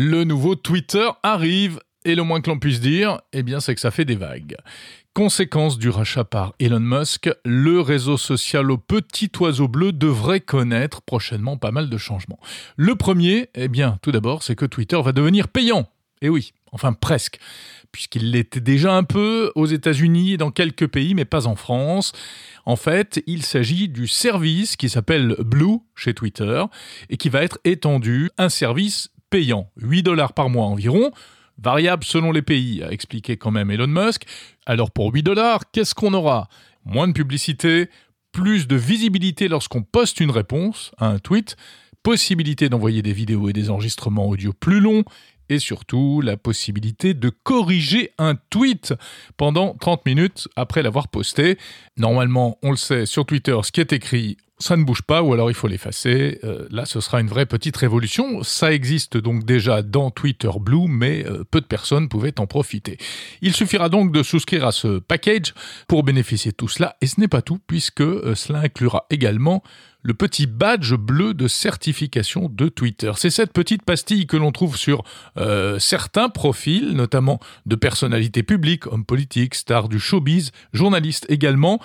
Le nouveau Twitter arrive et le moins que l'on puisse dire, eh bien, c'est que ça fait des vagues. Conséquence du rachat par Elon Musk, le réseau social au petit oiseau bleu devrait connaître prochainement pas mal de changements. Le premier, eh bien, tout d'abord, c'est que Twitter va devenir payant. Et oui, enfin presque, puisqu'il l'était déjà un peu aux États-Unis et dans quelques pays, mais pas en France. En fait, il s'agit du service qui s'appelle Blue chez Twitter et qui va être étendu, un service payant, 8 dollars par mois environ, variable selon les pays, a expliqué quand même Elon Musk. Alors pour 8 dollars, qu'est-ce qu'on aura? Moins de publicité, plus de visibilité lorsqu'on poste une réponse à un tweet, possibilité d'envoyer des vidéos et des enregistrements audio plus longs, et surtout la possibilité de corriger un tweet pendant 30 minutes après l'avoir posté. Normalement, on le sait, sur Twitter, ce qui est écrit, ça ne bouge pas ou alors il faut l'effacer. Euh, là, ce sera une vraie petite révolution. Ça existe donc déjà dans Twitter Blue, mais euh, peu de personnes pouvaient en profiter. Il suffira donc de souscrire à ce package pour bénéficier de tout cela. Et ce n'est pas tout, puisque euh, cela inclura également le petit badge bleu de certification de Twitter. C'est cette petite pastille que l'on trouve sur euh, certains profils, notamment de personnalités publiques, hommes politiques, stars du showbiz, journalistes également.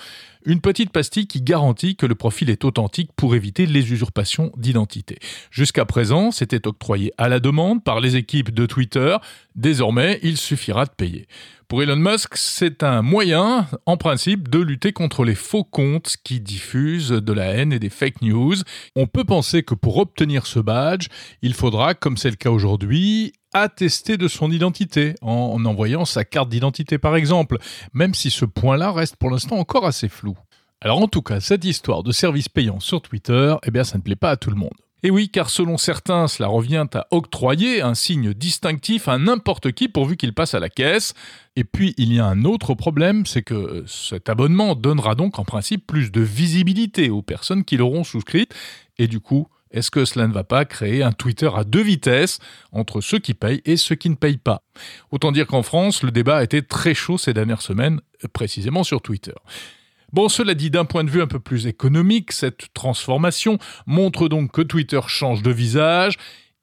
Une petite pastille qui garantit que le profil est authentique pour éviter les usurpations d'identité. Jusqu'à présent, c'était octroyé à la demande par les équipes de Twitter. Désormais, il suffira de payer. Pour Elon Musk, c'est un moyen, en principe, de lutter contre les faux comptes qui diffusent de la haine et des fake news. On peut penser que pour obtenir ce badge, il faudra, comme c'est le cas aujourd'hui, attester de son identité en envoyant sa carte d'identité par exemple, même si ce point-là reste pour l'instant encore assez flou. Alors en tout cas, cette histoire de service payant sur Twitter, eh bien ça ne plaît pas à tout le monde. Et oui, car selon certains, cela revient à octroyer un signe distinctif à n'importe qui pourvu qu'il passe à la caisse. Et puis, il y a un autre problème, c'est que cet abonnement donnera donc en principe plus de visibilité aux personnes qui l'auront souscrite. Et du coup, est-ce que cela ne va pas créer un Twitter à deux vitesses entre ceux qui payent et ceux qui ne payent pas? Autant dire qu'en France, le débat a été très chaud ces dernières semaines, précisément sur Twitter. Bon, cela dit, d'un point de vue un peu plus économique, cette transformation montre donc que Twitter change de visage.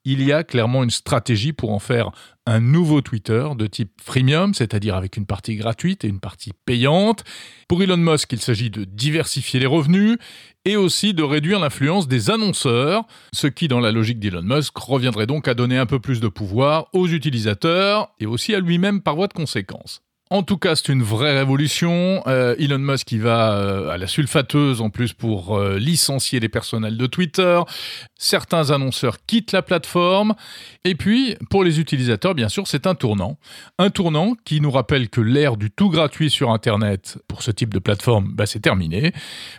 Il y a clairement une stratégie pour en faire un nouveau Twitter de type freemium, c'est-à-dire avec une partie gratuite et une partie payante. Pour Elon Musk, il s'agit de diversifier les revenus et aussi de réduire l'influence des annonceurs, ce qui, dans la logique d'Elon Musk, reviendrait donc à donner un peu plus de pouvoir aux utilisateurs et aussi à lui-même par voie de conséquence. En tout cas, c'est une vraie révolution. Euh, Elon Musk qui va euh, à la sulfateuse en plus pour euh, licencier les personnels de Twitter. Certains annonceurs quittent la plateforme. Et puis, pour les utilisateurs, bien sûr, c'est un tournant. Un tournant qui nous rappelle que l'ère du tout gratuit sur Internet pour ce type de plateforme, bah, c'est terminé.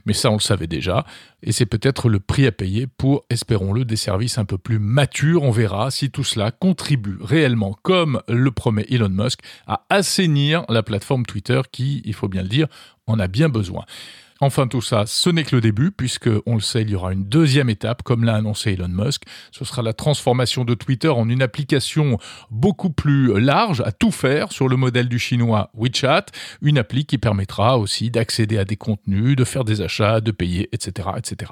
Mais ça, on le savait déjà. Et c'est peut-être le prix à payer pour, espérons-le, des services un peu plus matures. On verra si tout cela contribue réellement, comme le promet Elon Musk, à assainir la plateforme Twitter qui, il faut bien le dire, en a bien besoin. Enfin, tout ça, ce n'est que le début, puisque, on le sait, il y aura une deuxième étape, comme l'a annoncé Elon Musk. Ce sera la transformation de Twitter en une application beaucoup plus large, à tout faire, sur le modèle du chinois WeChat. Une appli qui permettra aussi d'accéder à des contenus, de faire des achats, de payer, etc., etc.